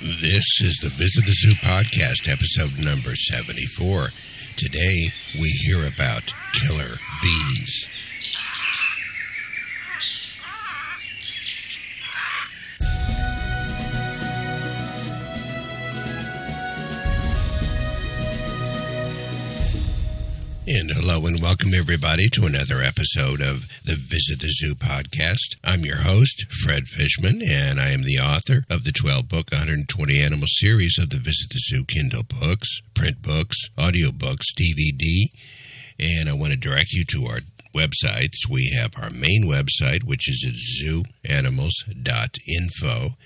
This is the Visit the Zoo podcast, episode number 74. Today we hear about killer bees. And hello and welcome everybody to another episode of the Visit the Zoo podcast. I'm your host, Fred Fishman, and I am the author of the 12 book, 120 animal series of the Visit the Zoo Kindle books, print books, audio books, DVD. And I want to direct you to our websites. We have our main website, which is at zooanimals.info.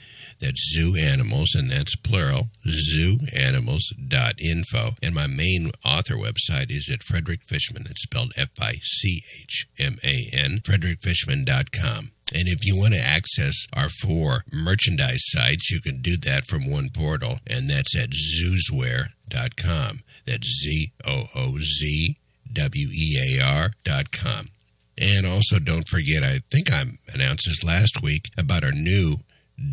That's zoo animals, and that's plural, zooanimals.info. And my main author website is at Frederick Fishman. It's spelled F I C H M A N, frederickfishman.com. And if you want to access our four merchandise sites, you can do that from one portal, and that's at zoozwear.com. That's Z O O Z W E A R.com. And also, don't forget, I think I announced this last week about our new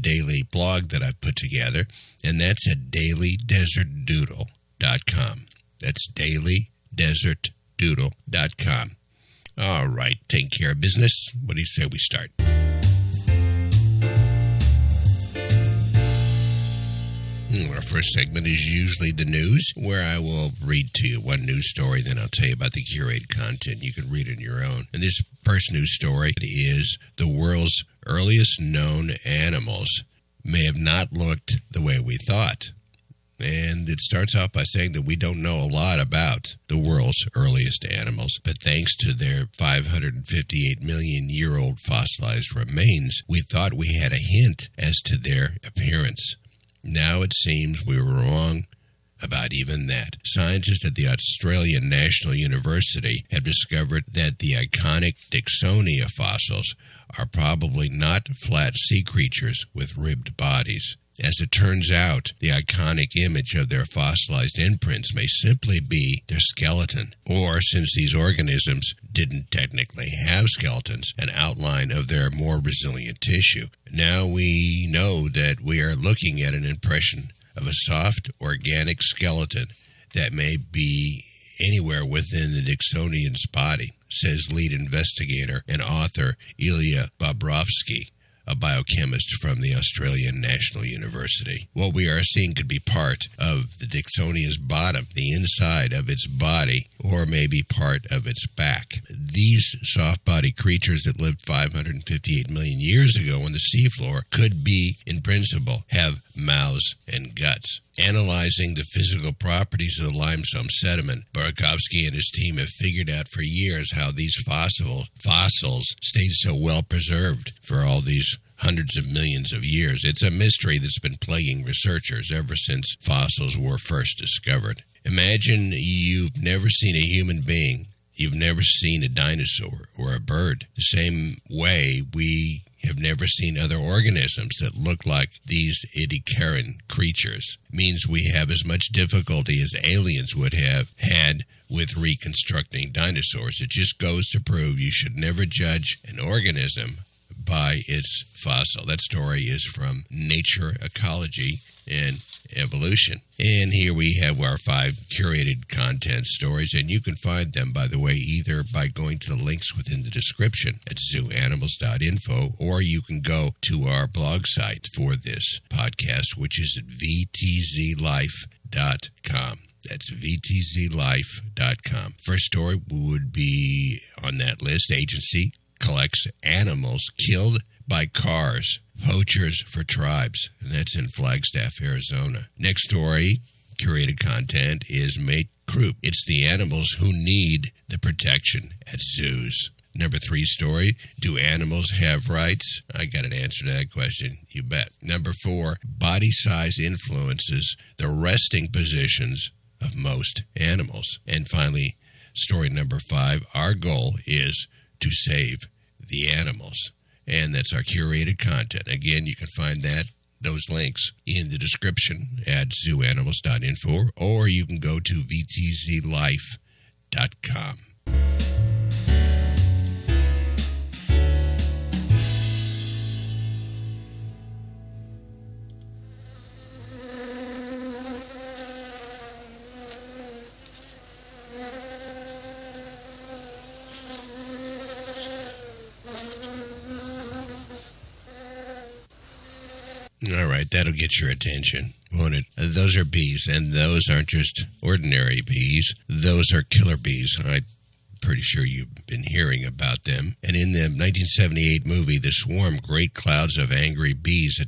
daily blog that I've put together, and that's at dailydesertdoodle.com. That's dailydesertdoodle.com. All right, take care of business. What do you say we start? Our first segment is usually the news, where I will read to you one news story, then I'll tell you about the curated content. You can read on your own. And this first news story is the world's earliest known animals may have not looked the way we thought. And it starts off by saying that we don't know a lot about the world's earliest animals, but thanks to their 558 million year old fossilized remains, we thought we had a hint as to their appearance. Now it seems we were wrong about even that. Scientists at the Australian National University have discovered that the iconic Dickinsonia fossils are probably not flat sea creatures with ribbed bodies. As it turns out, the iconic image of their fossilized imprints may simply be their skeleton, or since these organisms didn't technically have skeletons, an outline of their more resilient tissue. Now we know that we are looking at an impression of a soft, organic skeleton that may be anywhere within the Dickinsonia's body, says lead investigator and author Ilya Bobrovskiy a biochemist from the Australian National University. What we are seeing could be part of the Dickinsonia's bottom, the inside of its body, or maybe part of its back. These soft bodied creatures that lived 558 million years ago on the seafloor could be, in principle, have mouths and guts. Analyzing the physical properties of the limestone sediment, Burakovsky and his team have figured out for years how these fossil fossils stayed so well preserved for all these hundreds of millions of years. It's a mystery that's been plaguing researchers ever since fossils were first discovered. Imagine you've never seen a human being. You've never seen a dinosaur or a bird. The same way we have never seen other organisms that look like these Ediacaran creatures. Means we have as much difficulty as aliens would have had with reconstructing dinosaurs. It just goes to prove you should never judge an organism by its fossil. That story is from Nature Ecology and Evolution. And here we have our five curated content stories, and you can find them, by the way, either by going to the links within the description at zooanimals.info, or you can go to our blog site for this podcast, which is at vtzlife.com. That's vtzlife.com. First story would be on that list agency collects animals killed by cars, poachers for tribes, and that's in Flagstaff, Arizona. Next story, curated content, is Mate Croup. It's the animals who need the protection at zoos. Number three story Do animals have rights? I got an answer to that question. You bet. Number four Body size influences the resting positions of most animals. And finally, story number five Our goal is to save the animals. And that's our curated content. Again, you can find that those links in the description at zooanimals.info or you can go to vtzlife.com. That'll get your attention, won't it? Uh, Those are bees, and those aren't just ordinary bees. Those are killer bees. I'm pretty sure you've been hearing about them. And in the 1978 movie, The Swarm, great clouds of angry bees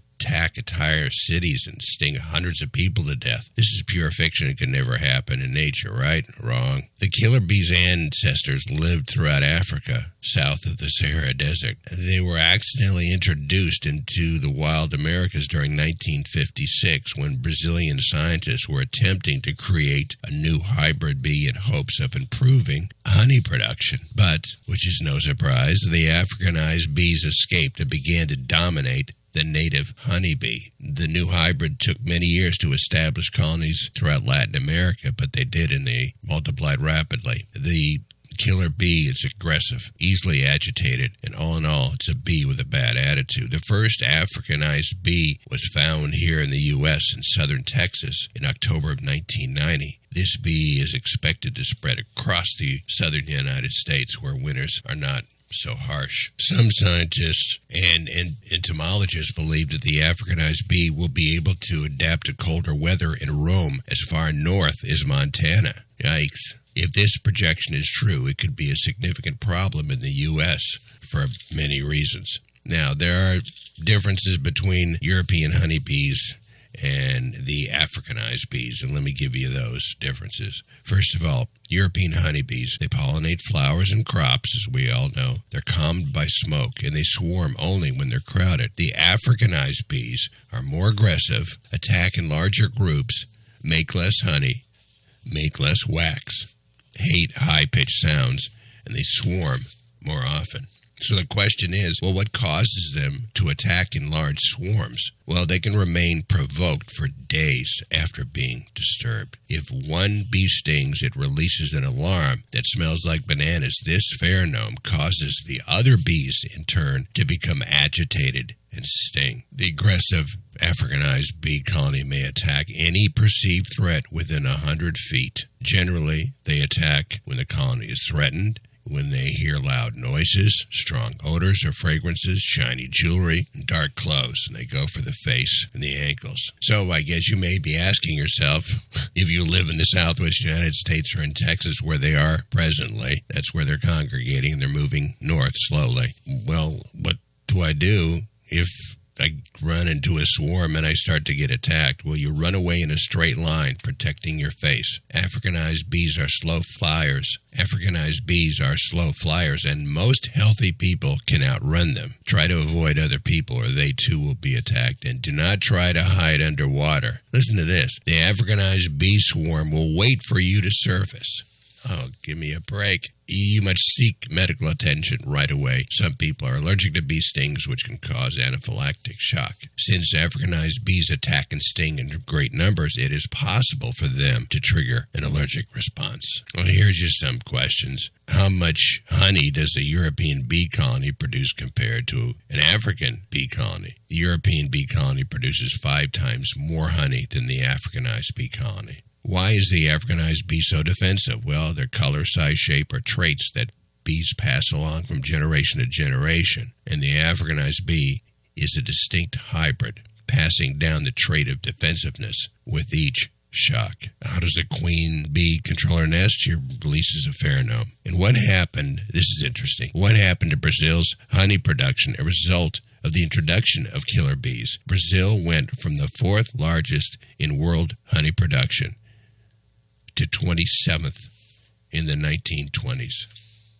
entire cities and sting hundreds of people to death. This is pure fiction. It could never happen in nature, right? Wrong. The killer bees' ancestors lived throughout Africa, south of the Sahara Desert. They were accidentally introduced into the wild Americas during 1956 when Brazilian scientists were attempting to create a new hybrid bee in hopes of improving honey production. But, which is no surprise, the Africanized bees escaped and began to dominate the native honeybee. The new hybrid took many years to establish colonies throughout Latin America, but they did and they multiplied rapidly. The killer bee is aggressive, easily agitated, and all in all, it's a bee with a bad attitude. The first Africanized bee was found here in the U.S. in southern Texas in October of 1990. This bee is expected to spread across the southern United States where winters are not so harsh. Some scientists and, and entomologists believe that the Africanized bee will be able to adapt to colder weather and roam as far north as Montana. Yikes. If this projection is true, it could be a significant problem in the U.S. for many reasons. Now, there are differences between European honeybees and the Africanized bees, and let me give you those differences. First of all, European honeybees, they pollinate flowers and crops, as we all know. They're calmed by smoke, and they swarm only when they're crowded. The Africanized bees are more aggressive, attack in larger groups, make less honey, make less wax, hate high pitched sounds, and they swarm more often. So the question is, well, what causes them to attack in large swarms? Well, they can remain provoked for days after being disturbed. If one bee stings, it releases an alarm that smells like bananas. This pheromone causes the other bees, in turn, to become agitated and sting. The aggressive Africanized bee colony may attack any perceived threat within a hundred feet. Generally, they attack when the colony is threatened when they hear loud noises, strong odors or fragrances, shiny jewelry, and dark clothes, and they go for the face and the ankles. So I guess you may be asking yourself, if you live in the southwest United States or in Texas where they are presently, that's where they're congregating, they're moving north slowly. Well, what do I do if I run into a swarm and I start to get attacked. Well, you run away in a straight line, protecting your face. Africanized bees are slow flyers. Africanized bees are slow flyers, and most healthy people can outrun them. Try to avoid other people, or they too will be attacked. And do not try to hide underwater. Listen to this the Africanized bee swarm will wait for you to surface. Oh, give me a break. You must seek medical attention right away. Some people are allergic to bee stings, which can cause anaphylactic shock. Since Africanized bees attack and sting in great numbers, it is possible for them to trigger an allergic response. Well, here's just some questions. How much honey does a European bee colony produce compared to an African bee colony? The European bee colony produces five times more honey than the Africanized bee colony. Why is the Africanized bee so defensive? Well, their color, size, shape are traits that bees pass along from generation to generation, and the Africanized bee is a distinct hybrid, passing down the trait of defensiveness with each shock. How does a queen bee control her nest? She releases a pheromone. And what happened? This is interesting. What happened to Brazil's honey production a result of the introduction of killer bees? Brazil went from the fourth largest in world honey production to 27th in the 1920s.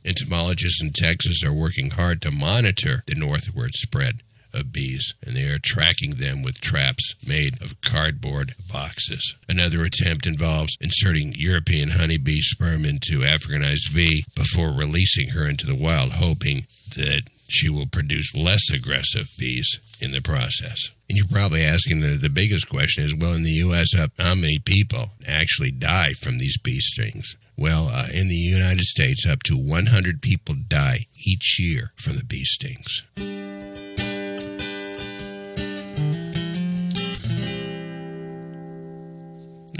Entomologists in Texas are working hard to monitor the northward spread of bees, and they are tracking them with traps made of cardboard boxes. Another attempt involves inserting European honeybee sperm into Africanized bee before releasing her into the wild, hoping that she will produce less aggressive bees in the process. And you're probably asking the, the biggest question is well, in the U.S., how many people actually die from these bee stings? Well, uh, in the United States, up to 100 people die each year from the bee stings.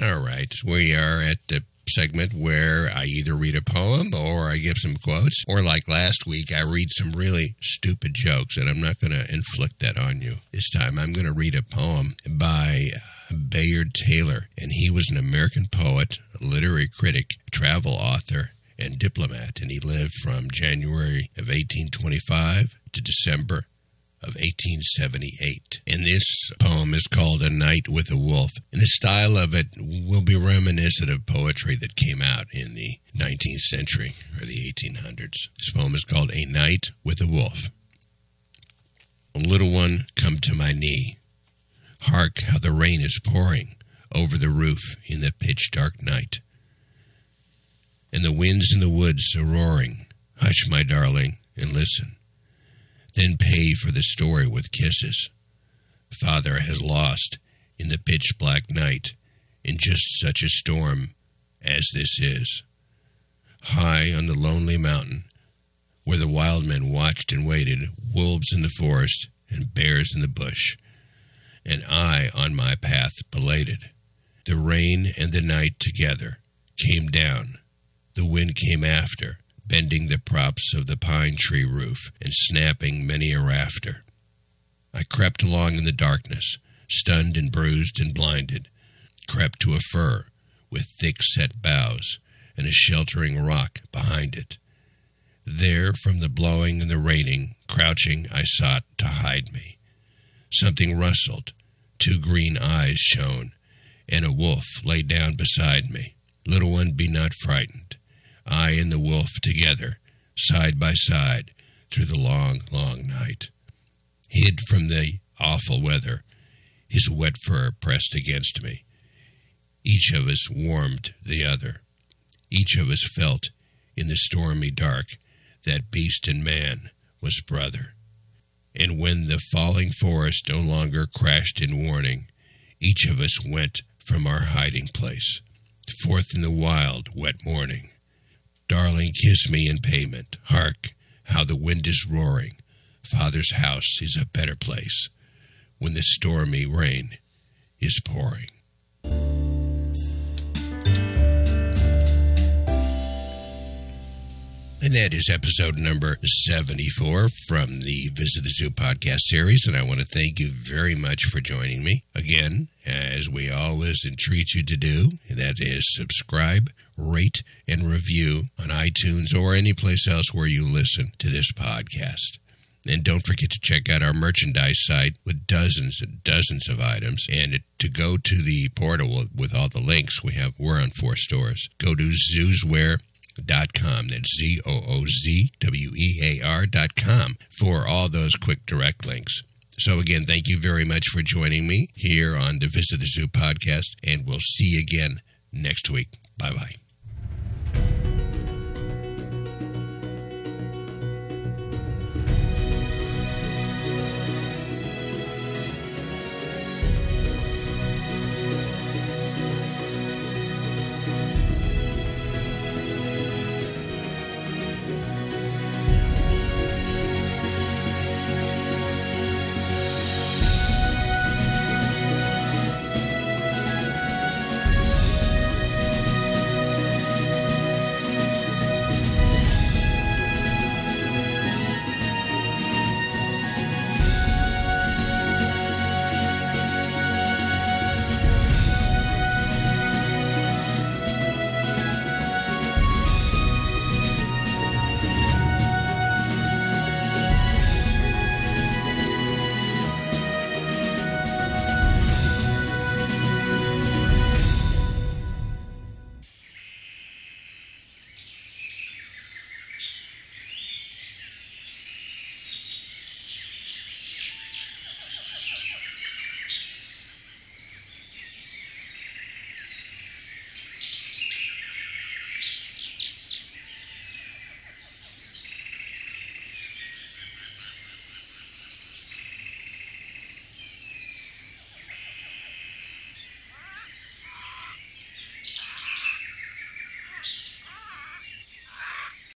All right, we are at the segment where I either read a poem or I give some quotes, or like last week, I read some really stupid jokes, and I'm not going to inflict that on you this time. I'm going to read a poem by uh, Bayard Taylor, and he was an American poet, literary critic, travel author, and diplomat, and he lived from January of 1825 to December of 1878. And this poem is called A Night with a Wolf. And the style of it will be reminiscent of poetry that came out in the 19th century or the 1800s. This poem is called A Night with a Wolf. A little one, come to my knee. Hark how the rain is pouring over the roof in the pitch dark night. And the winds in the woods are roaring. Hush, my darling, and listen then pay for the story with kisses. Father has lost in the pitch black night in just such a storm as this is. High on the lonely mountain, where the wild men watched and waited, wolves in the forest and bears in the bush, and I on my path belated. The rain and the night together came down. The wind came after, bending the props of the pine tree roof and snapping many a rafter. I crept along in the darkness, stunned and bruised and blinded, crept to a fir with thick set boughs and a sheltering rock behind it. There, from the blowing and the raining, crouching, I sought to hide me. Something rustled, two green eyes shone, and a wolf lay down beside me. Little one, be not frightened. I and the wolf together, side by side, through the long, long night. Hid from the awful weather, his wet fur pressed against me. Each of us warmed the other. Each of us felt in the stormy dark that beast and man was brother. And when the falling forest no longer crashed in warning, each of us went from our hiding place, forth in the wild, wet morning. Darling, kiss me in payment. Hark, how the wind is roaring. Father's house is a better place when the stormy rain is pouring. And that is episode number 74 from the Visit the Zoo podcast series. And I want to thank you very much for joining me. Again, as we always entreat you to do, that is subscribe, rate, and review on iTunes or any place else where you listen to this podcast. And don't forget to check out our merchandise site with dozens and dozens of items. And to go to the portal with all the links, we have we're on four stores. Go to zoozwear.com dot com. That's Z O O Z W E A R dot com for all those quick direct links. So, again, thank you very much for joining me here on the Visit the Zoo podcast, and we'll see you again next week. Bye bye.